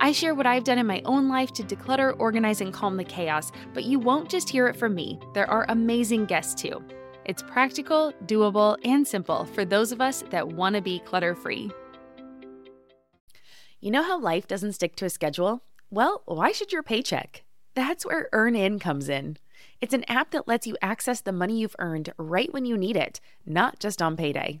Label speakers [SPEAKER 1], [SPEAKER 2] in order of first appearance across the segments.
[SPEAKER 1] I share what I've done in my own life to declutter, organize, and calm the chaos, but you won't just hear it from me. There are amazing guests too. It's practical, doable, and simple for those of us that want to be clutter free. You know how life doesn't stick to a schedule? Well, why should your paycheck? That's where EarnIn comes in. It's an app that lets you access the money you've earned right when you need it, not just on payday.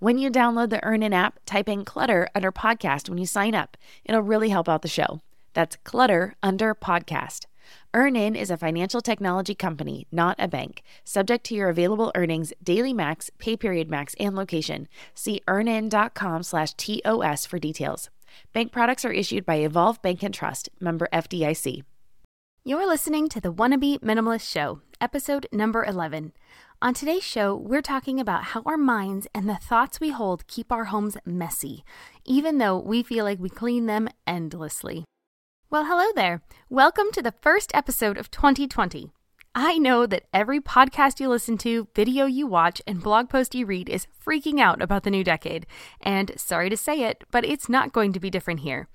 [SPEAKER 1] When you download the EarnIn app, type in Clutter under podcast when you sign up. It'll really help out the show. That's Clutter under podcast. EarnIn is a financial technology company, not a bank. Subject to your available earnings, daily max, pay period max, and location. See earnin.com slash TOS for details. Bank products are issued by Evolve Bank and Trust, member FDIC.
[SPEAKER 2] You're listening to the Wanna Minimalist Show, episode number 11. On today's show, we're talking about how our minds and the thoughts we hold keep our homes messy, even though we feel like we clean them endlessly. Well, hello there. Welcome to the first episode of 2020. I know that every podcast you listen to, video you watch, and blog post you read is freaking out about the new decade. And sorry to say it, but it's not going to be different here.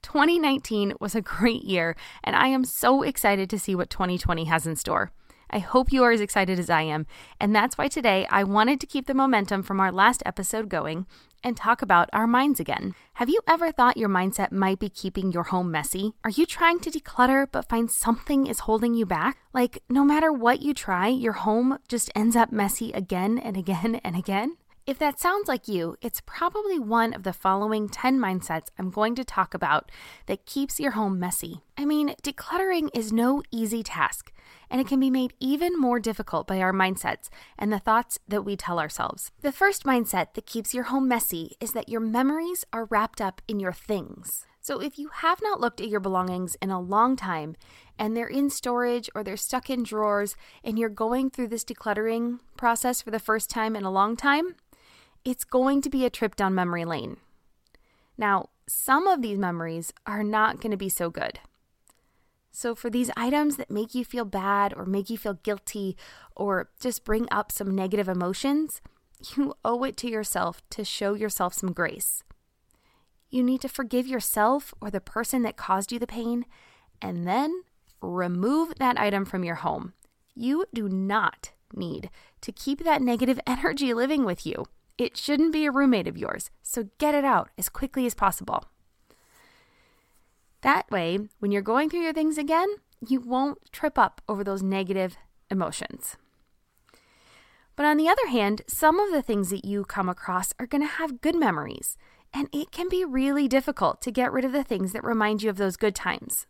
[SPEAKER 2] 2019 was a great year, and I am so excited to see what 2020 has in store. I hope you are as excited as I am. And that's why today I wanted to keep the momentum from our last episode going and talk about our minds again. Have you ever thought your mindset might be keeping your home messy? Are you trying to declutter but find something is holding you back? Like, no matter what you try, your home just ends up messy again and again and again? If that sounds like you, it's probably one of the following 10 mindsets I'm going to talk about that keeps your home messy. I mean, decluttering is no easy task, and it can be made even more difficult by our mindsets and the thoughts that we tell ourselves. The first mindset that keeps your home messy is that your memories are wrapped up in your things. So, if you have not looked at your belongings in a long time and they're in storage or they're stuck in drawers and you're going through this decluttering process for the first time in a long time, it's going to be a trip down memory lane. Now, some of these memories are not going to be so good. So, for these items that make you feel bad or make you feel guilty or just bring up some negative emotions, you owe it to yourself to show yourself some grace. You need to forgive yourself or the person that caused you the pain and then remove that item from your home. You do not need to keep that negative energy living with you. It shouldn't be a roommate of yours, so get it out as quickly as possible. That way, when you're going through your things again, you won't trip up over those negative emotions. But on the other hand, some of the things that you come across are going to have good memories, and it can be really difficult to get rid of the things that remind you of those good times.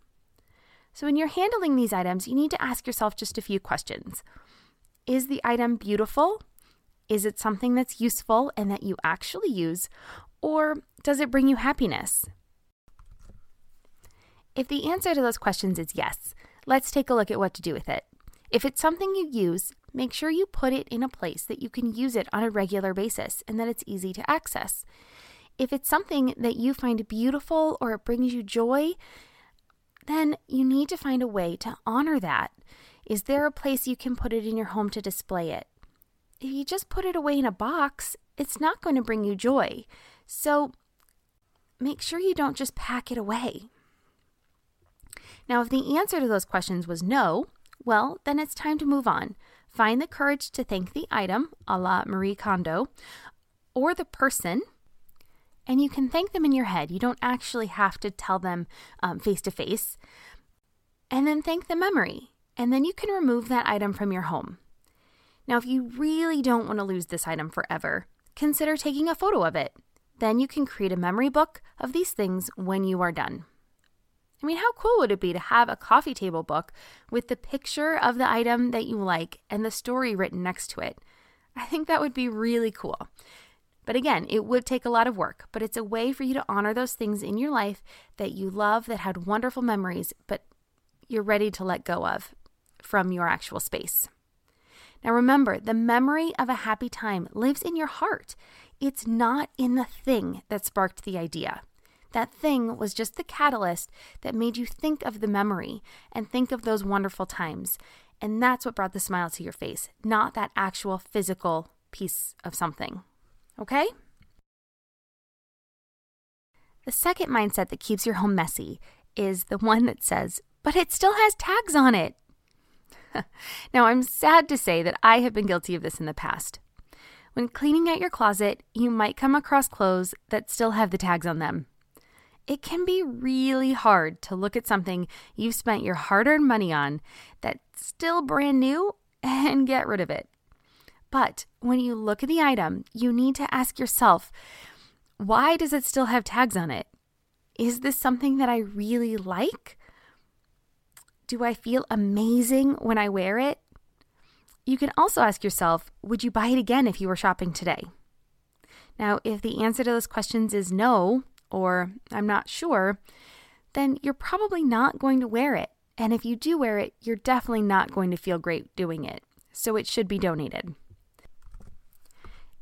[SPEAKER 2] So, when you're handling these items, you need to ask yourself just a few questions Is the item beautiful is it something that's useful and that you actually use, or does it bring you happiness? If the answer to those questions is yes, let's take a look at what to do with it. If it's something you use, make sure you put it in a place that you can use it on a regular basis and that it's easy to access. If it's something that you find beautiful or it brings you joy, then you need to find a way to honor that. Is there a place you can put it in your home to display it? If you just put it away in a box, it's not going to bring you joy. So make sure you don't just pack it away. Now, if the answer to those questions was no, well, then it's time to move on. Find the courage to thank the item, a la Marie Kondo, or the person, and you can thank them in your head. You don't actually have to tell them face to face. And then thank the memory, and then you can remove that item from your home. Now, if you really don't want to lose this item forever, consider taking a photo of it. Then you can create a memory book of these things when you are done. I mean, how cool would it be to have a coffee table book with the picture of the item that you like and the story written next to it? I think that would be really cool. But again, it would take a lot of work, but it's a way for you to honor those things in your life that you love, that had wonderful memories, but you're ready to let go of from your actual space. Now remember, the memory of a happy time lives in your heart. It's not in the thing that sparked the idea. That thing was just the catalyst that made you think of the memory and think of those wonderful times. And that's what brought the smile to your face, not that actual physical piece of something. Okay? The second mindset that keeps your home messy is the one that says, but it still has tags on it. now, I'm sad to say that I have been guilty of this in the past. When cleaning out your closet, you might come across clothes that still have the tags on them. It can be really hard to look at something you've spent your hard earned money on that's still brand new and get rid of it. But when you look at the item, you need to ask yourself why does it still have tags on it? Is this something that I really like? Do I feel amazing when I wear it? You can also ask yourself would you buy it again if you were shopping today? Now, if the answer to those questions is no, or I'm not sure, then you're probably not going to wear it. And if you do wear it, you're definitely not going to feel great doing it. So it should be donated.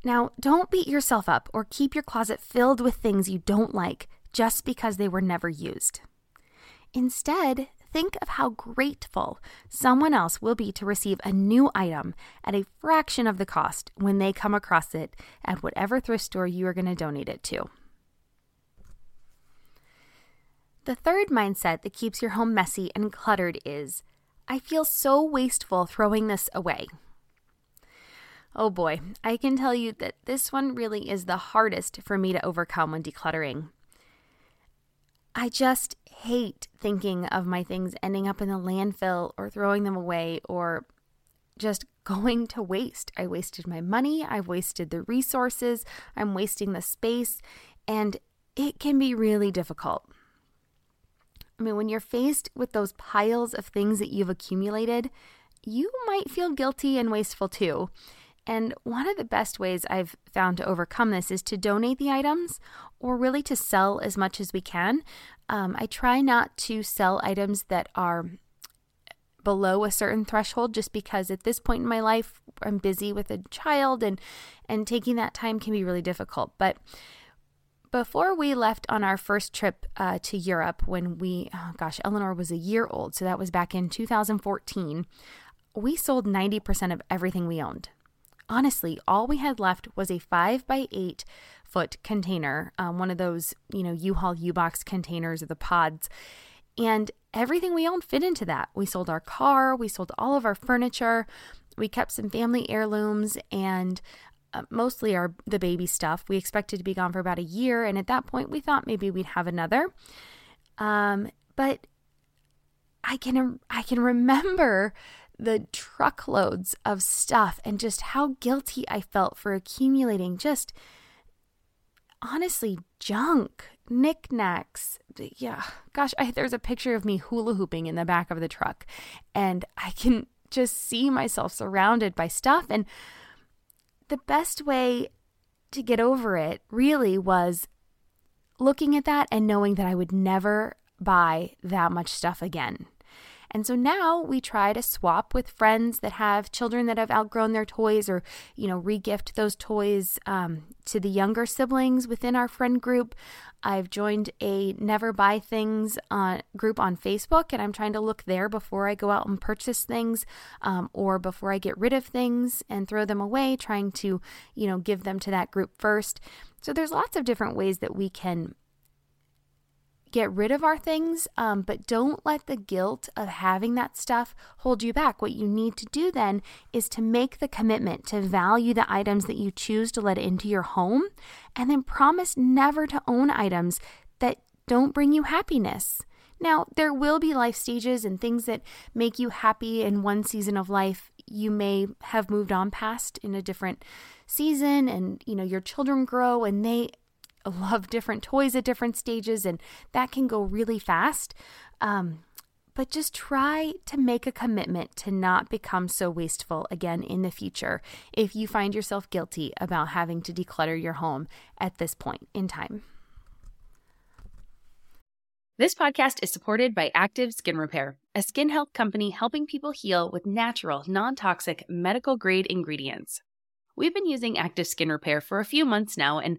[SPEAKER 2] Now, don't beat yourself up or keep your closet filled with things you don't like just because they were never used. Instead, think of how grateful someone else will be to receive a new item at a fraction of the cost when they come across it at whatever thrift store you are going to donate it to. The third mindset that keeps your home messy and cluttered is I feel so wasteful throwing this away. Oh boy, I can tell you that this one really is the hardest for me to overcome when decluttering. I just hate thinking of my things ending up in the landfill or throwing them away or just going to waste. I wasted my money, I've wasted the resources, I'm wasting the space, and it can be really difficult. I mean, when you're faced with those piles of things that you've accumulated, you might feel guilty and wasteful too. And one of the best ways I've found to overcome this is to donate the items or really to sell as much as we can. Um, I try not to sell items that are below a certain threshold just because at this point in my life I'm busy with a child and and taking that time can be really difficult. But before we left on our first trip uh, to Europe, when we, oh gosh, Eleanor was a year old, so that was back in 2014, we sold 90% of everything we owned honestly, all we had left was a five by eight foot container, um, one of those, you know, U-Haul U-Box containers or the pods. And everything we owned fit into that. We sold our car, we sold all of our furniture, we kept some family heirlooms and uh, mostly our the baby stuff. We expected to be gone for about a year, and at that point, we thought maybe we'd have another. Um, but I can I can remember the truckloads of stuff and just how guilty I felt for accumulating just honestly junk, knickknacks. Yeah, gosh, I, there's a picture of me hula hooping in the back of the truck, and I can just see myself surrounded by stuff. And the best way to get over it really was looking at that and knowing that I would never buy that much stuff again. And so now we try to swap with friends that have children that have outgrown their toys or, you know, regift those toys um, to the younger siblings within our friend group. I've joined a Never Buy Things uh, group on Facebook, and I'm trying to look there before I go out and purchase things um, or before I get rid of things and throw them away, trying to, you know, give them to that group first. So there's lots of different ways that we can get rid of our things, um, but don't let the guilt of having that stuff hold you back. What you need to do then is to make the commitment to value the items that you choose to let into your home, and then promise never to own items that don't bring you happiness. Now, there will be life stages and things that make you happy in one season of life you may have moved on past in a different season and you know your children grow and they love different toys at different stages, and that can go really fast. Um, but just try to make a commitment to not become so wasteful again in the future if you find yourself guilty about having to declutter your home at this point in time.
[SPEAKER 1] This podcast is supported by Active Skin Repair, a skin health company helping people heal with natural, non toxic, medical grade ingredients. We've been using Active Skin Repair for a few months now, and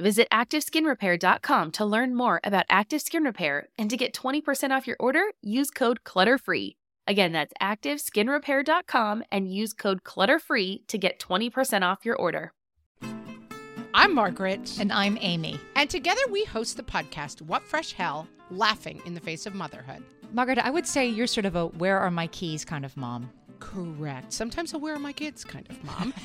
[SPEAKER 1] Visit ActiveSkinRepair.com to learn more about Active Skin Repair and to get 20% off your order, use code CLUTTERFREE. Again, that's ActiveSkinRepair.com and use code CLUTTERFREE to get 20% off your order.
[SPEAKER 3] I'm Margaret.
[SPEAKER 4] And I'm Amy.
[SPEAKER 3] And together we host the podcast, What Fresh Hell Laughing in the Face of Motherhood.
[SPEAKER 4] Margaret, I would say you're sort of a where are my keys kind of mom.
[SPEAKER 3] Correct. Sometimes a where are my kids kind of mom.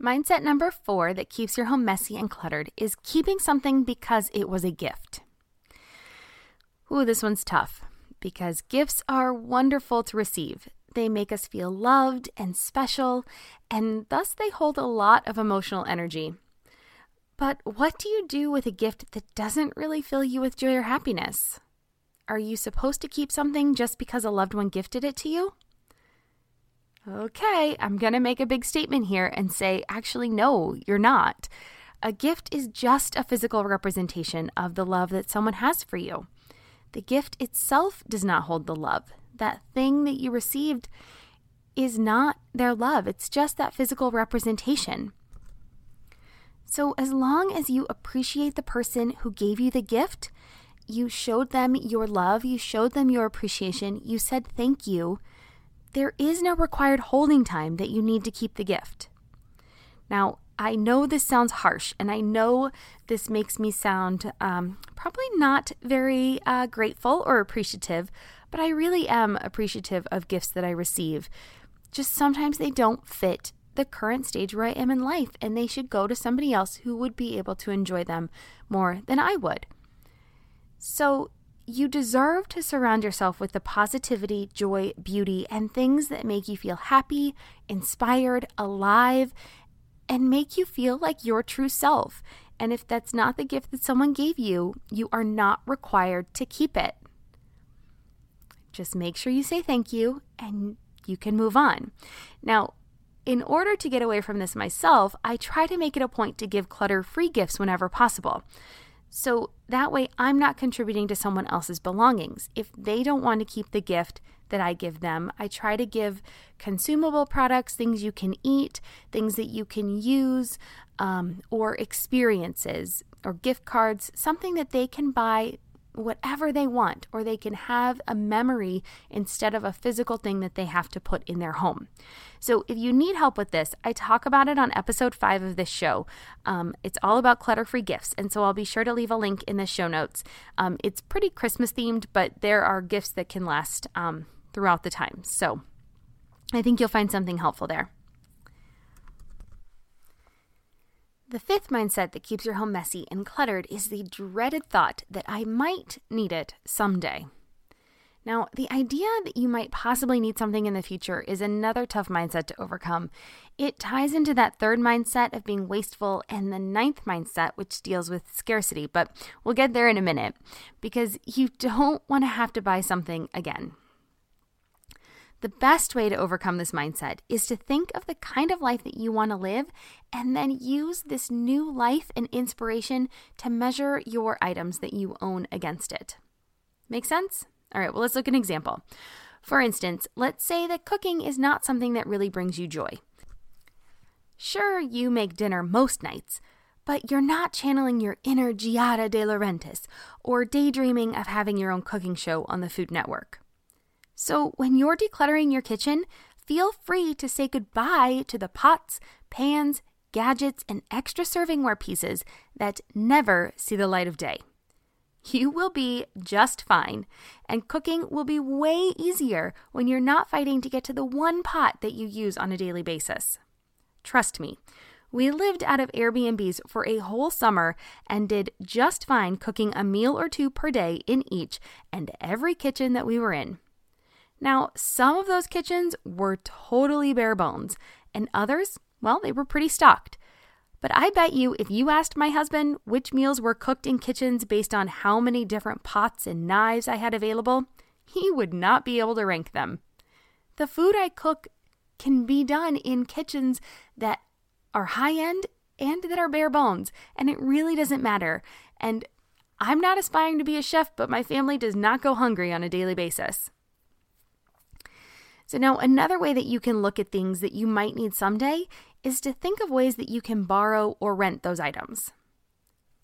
[SPEAKER 2] Mindset number four that keeps your home messy and cluttered is keeping something because it was a gift. Ooh, this one's tough because gifts are wonderful to receive. They make us feel loved and special, and thus they hold a lot of emotional energy. But what do you do with a gift that doesn't really fill you with joy or happiness? Are you supposed to keep something just because a loved one gifted it to you? Okay, I'm going to make a big statement here and say, actually, no, you're not. A gift is just a physical representation of the love that someone has for you. The gift itself does not hold the love. That thing that you received is not their love, it's just that physical representation. So, as long as you appreciate the person who gave you the gift, you showed them your love, you showed them your appreciation, you said thank you there is no required holding time that you need to keep the gift. Now, I know this sounds harsh, and I know this makes me sound um, probably not very uh, grateful or appreciative, but I really am appreciative of gifts that I receive. Just sometimes they don't fit the current stage where I am in life, and they should go to somebody else who would be able to enjoy them more than I would. So, you deserve to surround yourself with the positivity, joy, beauty, and things that make you feel happy, inspired, alive, and make you feel like your true self. And if that's not the gift that someone gave you, you are not required to keep it. Just make sure you say thank you and you can move on. Now, in order to get away from this myself, I try to make it a point to give clutter free gifts whenever possible. So that way, I'm not contributing to someone else's belongings. If they don't want to keep the gift that I give them, I try to give consumable products, things you can eat, things that you can use, um, or experiences or gift cards, something that they can buy whatever they want, or they can have a memory instead of a physical thing that they have to put in their home. So, if you need help with this, I talk about it on episode five of this show. Um, it's all about clutter free gifts, and so I'll be sure to leave a link in the show notes. Um, it's pretty Christmas themed, but there are gifts that can last um, throughout the time. So, I think you'll find something helpful there. The fifth mindset that keeps your home messy and cluttered is the dreaded thought that I might need it someday. Now, the idea that you might possibly need something in the future is another tough mindset to overcome. It ties into that third mindset of being wasteful and the ninth mindset, which deals with scarcity, but we'll get there in a minute because you don't want to have to buy something again. The best way to overcome this mindset is to think of the kind of life that you want to live and then use this new life and inspiration to measure your items that you own against it. Make sense? All right, well, let's look at an example. For instance, let's say that cooking is not something that really brings you joy. Sure, you make dinner most nights, but you're not channeling your inner Giada de Laurentiis or daydreaming of having your own cooking show on the Food Network. So, when you're decluttering your kitchen, feel free to say goodbye to the pots, pans, gadgets, and extra servingware pieces that never see the light of day. You will be just fine, and cooking will be way easier when you're not fighting to get to the one pot that you use on a daily basis. Trust me, we lived out of Airbnbs for a whole summer and did just fine cooking a meal or two per day in each and every kitchen that we were in. Now, some of those kitchens were totally bare bones, and others, well, they were pretty stocked. But I bet you if you asked my husband which meals were cooked in kitchens based on how many different pots and knives I had available, he would not be able to rank them. The food I cook can be done in kitchens that are high end and that are bare bones, and it really doesn't matter. And I'm not aspiring to be a chef, but my family does not go hungry on a daily basis. So, now another way that you can look at things that you might need someday is to think of ways that you can borrow or rent those items.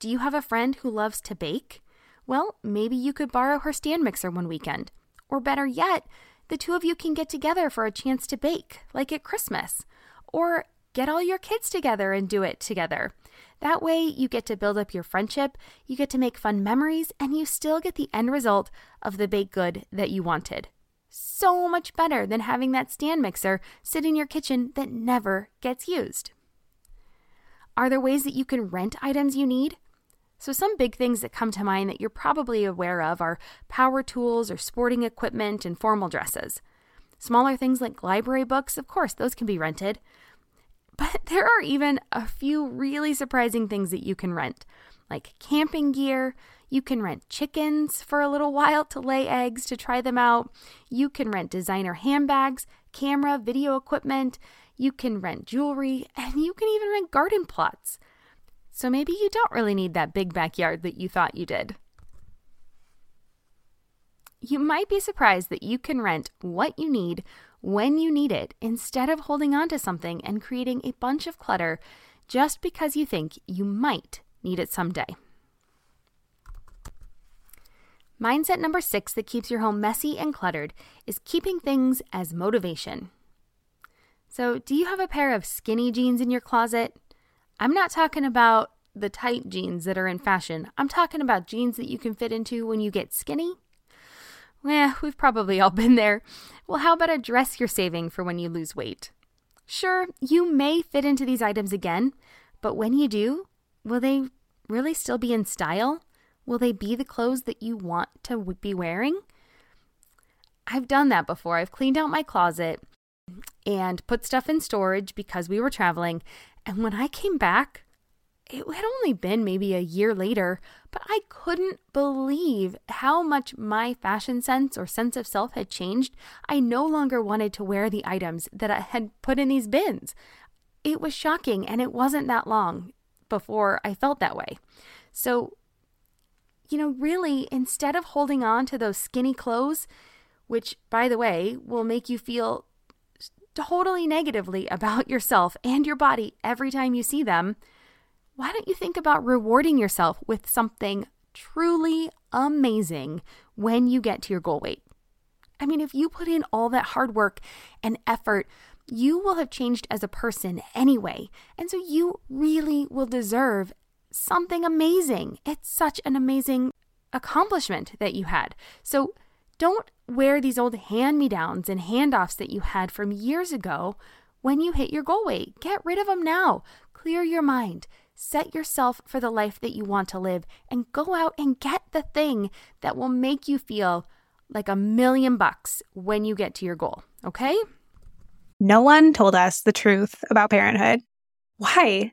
[SPEAKER 2] Do you have a friend who loves to bake? Well, maybe you could borrow her stand mixer one weekend. Or better yet, the two of you can get together for a chance to bake, like at Christmas. Or get all your kids together and do it together. That way, you get to build up your friendship, you get to make fun memories, and you still get the end result of the baked good that you wanted so much better than having that stand mixer sit in your kitchen that never gets used. Are there ways that you can rent items you need? So, some big things that come to mind that you're probably aware of are power tools or sporting equipment and formal dresses. Smaller things like library books, of course, those can be rented. But there are even a few really surprising things that you can rent, like camping gear, you can rent chickens for a little while to lay eggs to try them out. You can rent designer handbags, camera, video equipment. You can rent jewelry, and you can even rent garden plots. So maybe you don't really need that big backyard that you thought you did. You might be surprised that you can rent what you need when you need it instead of holding on to something and creating a bunch of clutter just because you think you might need it someday. Mindset number six that keeps your home messy and cluttered is keeping things as motivation. So, do you have a pair of skinny jeans in your closet? I'm not talking about the tight jeans that are in fashion. I'm talking about jeans that you can fit into when you get skinny. Yeah, we've probably all been there. Well, how about a dress you're saving for when you lose weight? Sure, you may fit into these items again, but when you do, will they really still be in style? Will they be the clothes that you want to be wearing? I've done that before. I've cleaned out my closet and put stuff in storage because we were traveling. And when I came back, it had only been maybe a year later, but I couldn't believe how much my fashion sense or sense of self had changed. I no longer wanted to wear the items that I had put in these bins. It was shocking, and it wasn't that long before I felt that way. So, you know, really, instead of holding on to those skinny clothes, which, by the way, will make you feel totally negatively about yourself and your body every time you see them, why don't you think about rewarding yourself with something truly amazing when you get to your goal weight? I mean, if you put in all that hard work and effort, you will have changed as a person anyway. And so you really will deserve something amazing. It's such an amazing accomplishment that you had. So don't wear these old hand me downs and handoffs that you had from years ago when you hit your goal weight. Get rid of them now. Clear your mind. Set yourself for the life that you want to live and go out and get the thing that will make you feel like a million bucks when you get to your goal. Okay?
[SPEAKER 5] No one told us the truth about parenthood. Why?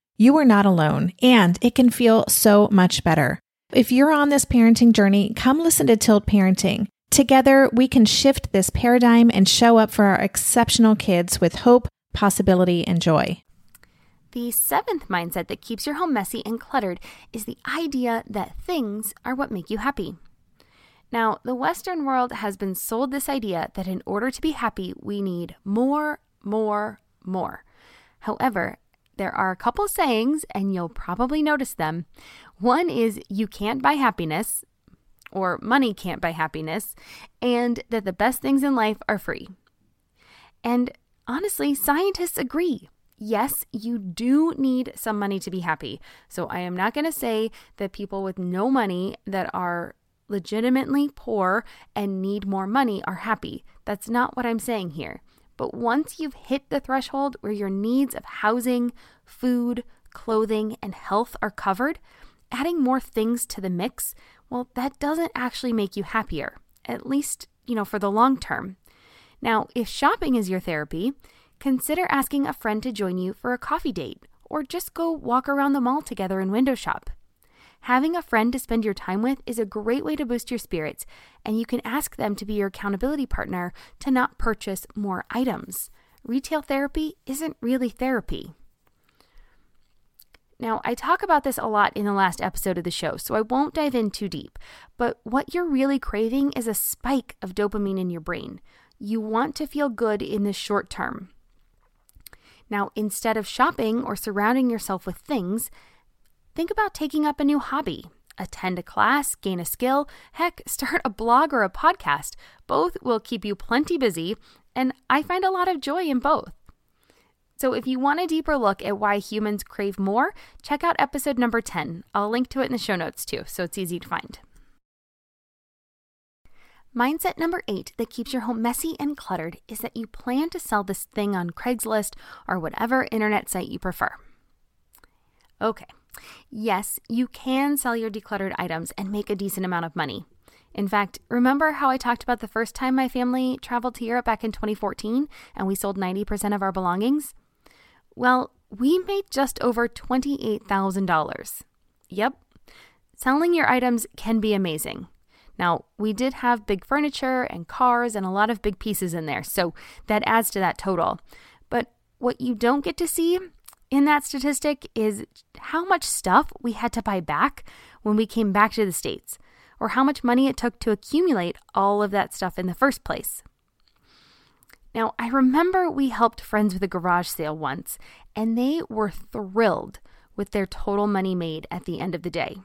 [SPEAKER 6] you are not alone, and it can feel so much better. If you're on this parenting journey, come listen to Tilt Parenting. Together, we can shift this paradigm and show up for our exceptional kids with hope, possibility, and joy.
[SPEAKER 2] The seventh mindset that keeps your home messy and cluttered is the idea that things are what make you happy. Now, the Western world has been sold this idea that in order to be happy, we need more, more, more. However, there are a couple sayings, and you'll probably notice them. One is you can't buy happiness, or money can't buy happiness, and that the best things in life are free. And honestly, scientists agree. Yes, you do need some money to be happy. So I am not going to say that people with no money that are legitimately poor and need more money are happy. That's not what I'm saying here. But once you've hit the threshold where your needs of housing, food, clothing, and health are covered, adding more things to the mix, well, that doesn't actually make you happier, at least, you know, for the long term. Now, if shopping is your therapy, consider asking a friend to join you for a coffee date or just go walk around the mall together and window shop. Having a friend to spend your time with is a great way to boost your spirits, and you can ask them to be your accountability partner to not purchase more items. Retail therapy isn't really therapy. Now, I talk about this a lot in the last episode of the show, so I won't dive in too deep. But what you're really craving is a spike of dopamine in your brain. You want to feel good in the short term. Now, instead of shopping or surrounding yourself with things, Think about taking up a new hobby, attend a class, gain a skill, heck, start a blog or a podcast. Both will keep you plenty busy, and I find a lot of joy in both. So, if you want a deeper look at why humans crave more, check out episode number 10. I'll link to it in the show notes too, so it's easy to find. Mindset number eight that keeps your home messy and cluttered is that you plan to sell this thing on Craigslist or whatever internet site you prefer. Okay, yes, you can sell your decluttered items and make a decent amount of money. In fact, remember how I talked about the first time my family traveled to Europe back in 2014 and we sold 90% of our belongings? Well, we made just over $28,000. Yep, selling your items can be amazing. Now, we did have big furniture and cars and a lot of big pieces in there, so that adds to that total. But what you don't get to see in that statistic is how much stuff we had to buy back when we came back to the States, or how much money it took to accumulate all of that stuff in the first place. Now, I remember we helped friends with a garage sale once, and they were thrilled with their total money made at the end of the day.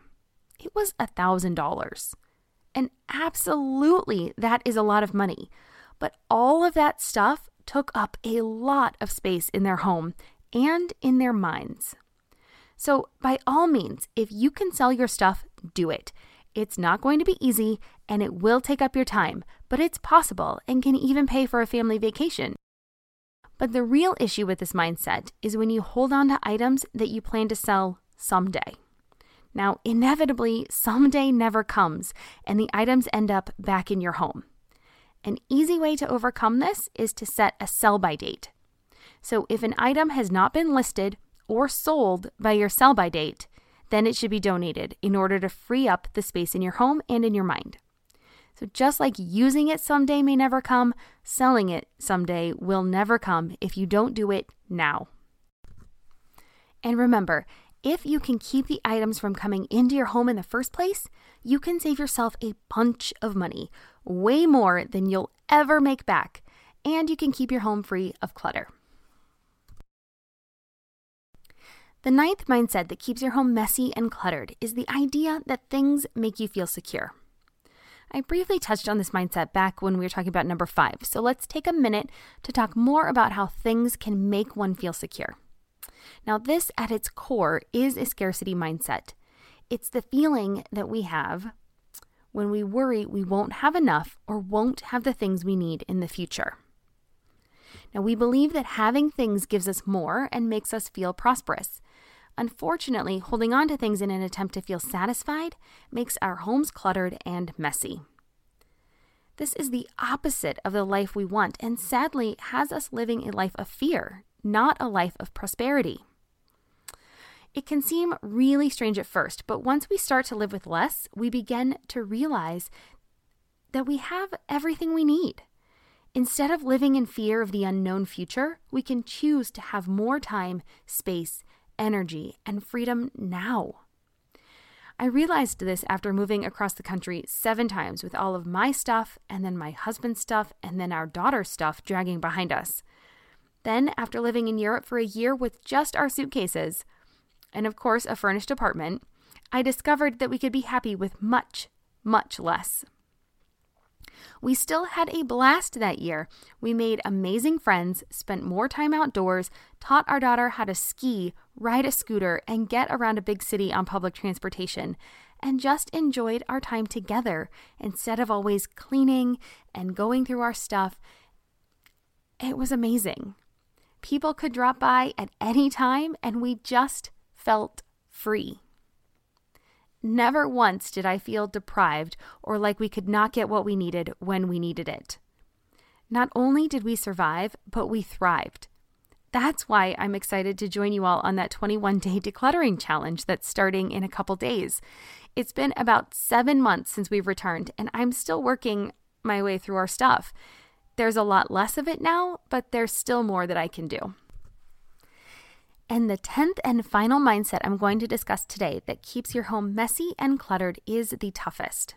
[SPEAKER 2] It was a $1,000. And absolutely, that is a lot of money. But all of that stuff took up a lot of space in their home and in their minds. So, by all means, if you can sell your stuff, do it. It's not going to be easy and it will take up your time, but it's possible and can even pay for a family vacation. But the real issue with this mindset is when you hold on to items that you plan to sell someday. Now, inevitably, someday never comes, and the items end up back in your home. An easy way to overcome this is to set a sell by date. So, if an item has not been listed or sold by your sell by date, then it should be donated in order to free up the space in your home and in your mind. So, just like using it someday may never come, selling it someday will never come if you don't do it now. And remember, if you can keep the items from coming into your home in the first place, you can save yourself a bunch of money, way more than you'll ever make back, and you can keep your home free of clutter. The ninth mindset that keeps your home messy and cluttered is the idea that things make you feel secure. I briefly touched on this mindset back when we were talking about number five, so let's take a minute to talk more about how things can make one feel secure. Now, this at its core is a scarcity mindset. It's the feeling that we have when we worry we won't have enough or won't have the things we need in the future. Now, we believe that having things gives us more and makes us feel prosperous. Unfortunately, holding on to things in an attempt to feel satisfied makes our homes cluttered and messy. This is the opposite of the life we want and sadly has us living a life of fear, not a life of prosperity. It can seem really strange at first, but once we start to live with less, we begin to realize that we have everything we need. Instead of living in fear of the unknown future, we can choose to have more time, space, energy, and freedom now. I realized this after moving across the country seven times with all of my stuff, and then my husband's stuff, and then our daughter's stuff dragging behind us. Then, after living in Europe for a year with just our suitcases, and of course a furnished apartment, I discovered that we could be happy with much, much less. We still had a blast that year. We made amazing friends, spent more time outdoors, taught our daughter how to ski, ride a scooter, and get around a big city on public transportation, and just enjoyed our time together instead of always cleaning and going through our stuff. It was amazing. People could drop by at any time, and we just felt free. Never once did I feel deprived or like we could not get what we needed when we needed it. Not only did we survive, but we thrived. That's why I'm excited to join you all on that 21 day decluttering challenge that's starting in a couple days. It's been about seven months since we've returned, and I'm still working my way through our stuff. There's a lot less of it now, but there's still more that I can do. And the 10th and final mindset I'm going to discuss today that keeps your home messy and cluttered is the toughest.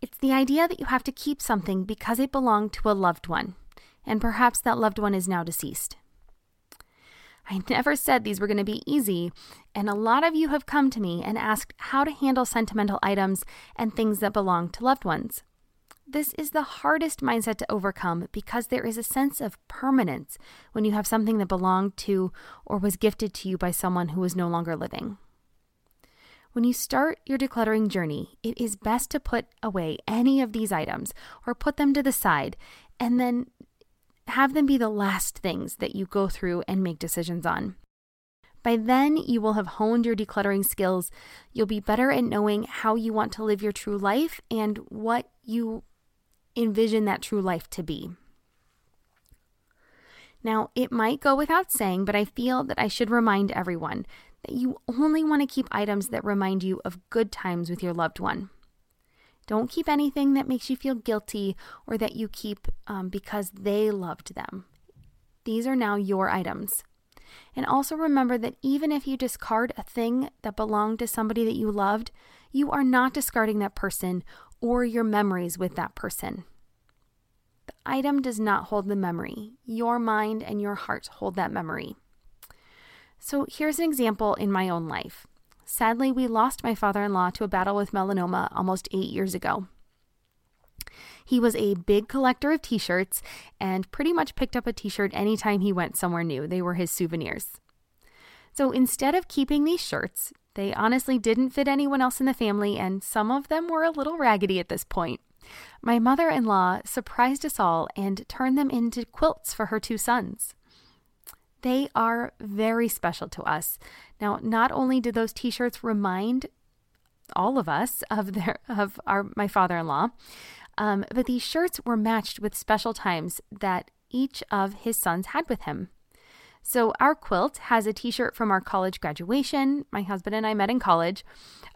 [SPEAKER 2] It's the idea that you have to keep something because it belonged to a loved one, and perhaps that loved one is now deceased. I never said these were going to be easy, and a lot of you have come to me and asked how to handle sentimental items and things that belong to loved ones. This is the hardest mindset to overcome because there is a sense of permanence when you have something that belonged to or was gifted to you by someone who is no longer living. When you start your decluttering journey, it is best to put away any of these items or put them to the side and then have them be the last things that you go through and make decisions on. By then, you will have honed your decluttering skills. You'll be better at knowing how you want to live your true life and what you envision that true life to be. Now, it might go without saying, but I feel that I should remind everyone that you only want to keep items that remind you of good times with your loved one. Don't keep anything that makes you feel guilty or that you keep um, because they loved them. These are now your items. And also remember that even if you discard a thing that belonged to somebody that you loved, you are not discarding that person or your memories with that person. The item does not hold the memory. Your mind and your heart hold that memory. So here's an example in my own life. Sadly, we lost my father in law to a battle with melanoma almost eight years ago. He was a big collector of t shirts and pretty much picked up a t shirt anytime he went somewhere new. They were his souvenirs. So instead of keeping these shirts, they honestly didn't fit anyone else in the family, and some of them were a little raggedy at this point. My mother in law surprised us all and turned them into quilts for her two sons. They are very special to us. Now, not only do those t-shirts remind all of us of their of our my father-in-law, um, but these shirts were matched with special times that each of his sons had with him. So our quilt has a t-shirt from our college graduation. My husband and I met in college,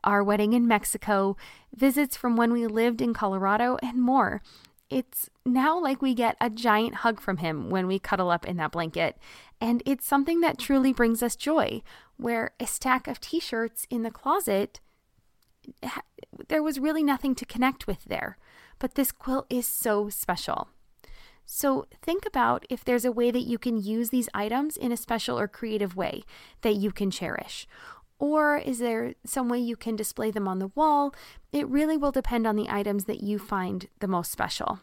[SPEAKER 2] our wedding in Mexico, visits from when we lived in Colorado, and more. It's now like we get a giant hug from him when we cuddle up in that blanket. And it's something that truly brings us joy, where a stack of t shirts in the closet, there was really nothing to connect with there. But this quilt is so special. So think about if there's a way that you can use these items in a special or creative way that you can cherish. Or is there some way you can display them on the wall? It really will depend on the items that you find the most special.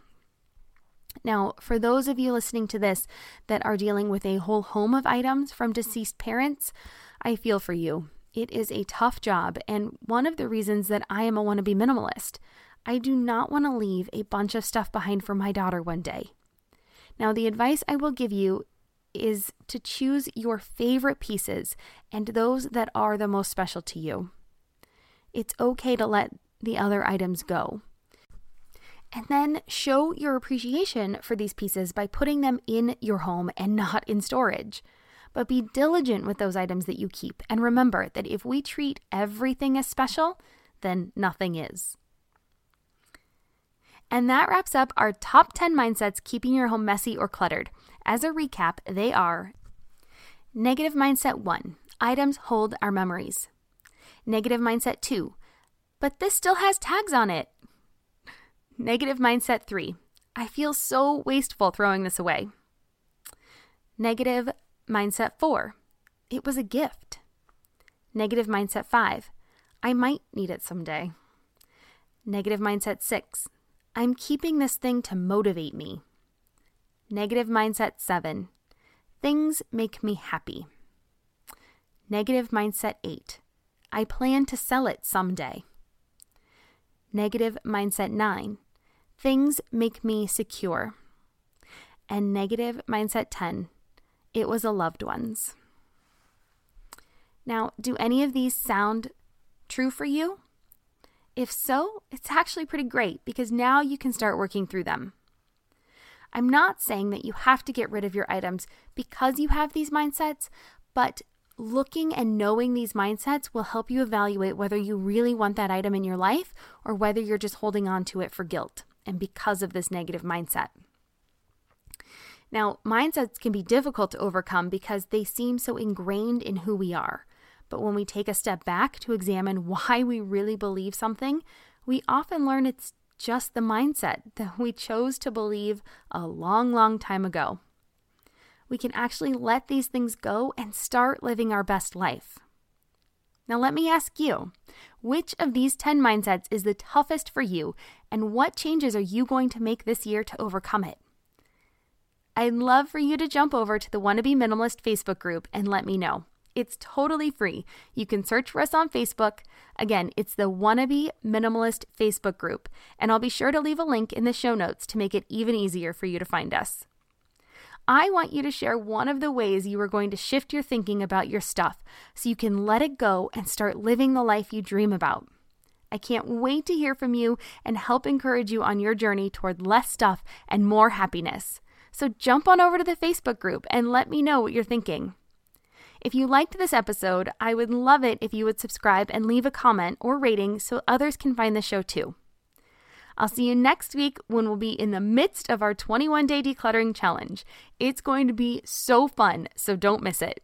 [SPEAKER 2] Now, for those of you listening to this that are dealing with a whole home of items from deceased parents, I feel for you. It is a tough job, and one of the reasons that I am a wannabe minimalist. I do not want to leave a bunch of stuff behind for my daughter one day. Now, the advice I will give you is to choose your favorite pieces and those that are the most special to you. It's okay to let the other items go. And then show your appreciation for these pieces by putting them in your home and not in storage. But be diligent with those items that you keep. And remember that if we treat everything as special, then nothing is. And that wraps up our top 10 mindsets keeping your home messy or cluttered. As a recap, they are Negative mindset 1 items hold our memories. Negative mindset 2 but this still has tags on it. Negative mindset 3 I feel so wasteful throwing this away. Negative mindset 4 It was a gift. Negative mindset 5 I might need it someday. Negative mindset 6 I'm keeping this thing to motivate me. Negative mindset seven. Things make me happy. Negative mindset eight. I plan to sell it someday. Negative mindset nine. Things make me secure. And negative mindset 10. It was a loved one's. Now, do any of these sound true for you? If so, it's actually pretty great because now you can start working through them. I'm not saying that you have to get rid of your items because you have these mindsets, but looking and knowing these mindsets will help you evaluate whether you really want that item in your life or whether you're just holding on to it for guilt and because of this negative mindset. Now, mindsets can be difficult to overcome because they seem so ingrained in who we are. But when we take a step back to examine why we really believe something, we often learn it's just the mindset that we chose to believe a long, long time ago. we can actually let these things go and start living our best life. Now, let me ask you which of these 10 mindsets is the toughest for you, and what changes are you going to make this year to overcome it? I'd love for you to jump over to the Wannabe Minimalist Facebook group and let me know. It's totally free. You can search for us on Facebook. Again, it's the Wannabe Minimalist Facebook group, and I'll be sure to leave a link in the show notes to make it even easier for you to find us. I want you to share one of the ways you are going to shift your thinking about your stuff so you can let it go and start living the life you dream about. I can't wait to hear from you and help encourage you on your journey toward less stuff and more happiness. So jump on over to the Facebook group and let me know what you're thinking. If you liked this episode, I would love it if you would subscribe and leave a comment or rating so others can find the show too. I'll see you next week when we'll be in the midst of our 21 day decluttering challenge. It's going to be so fun, so don't miss it.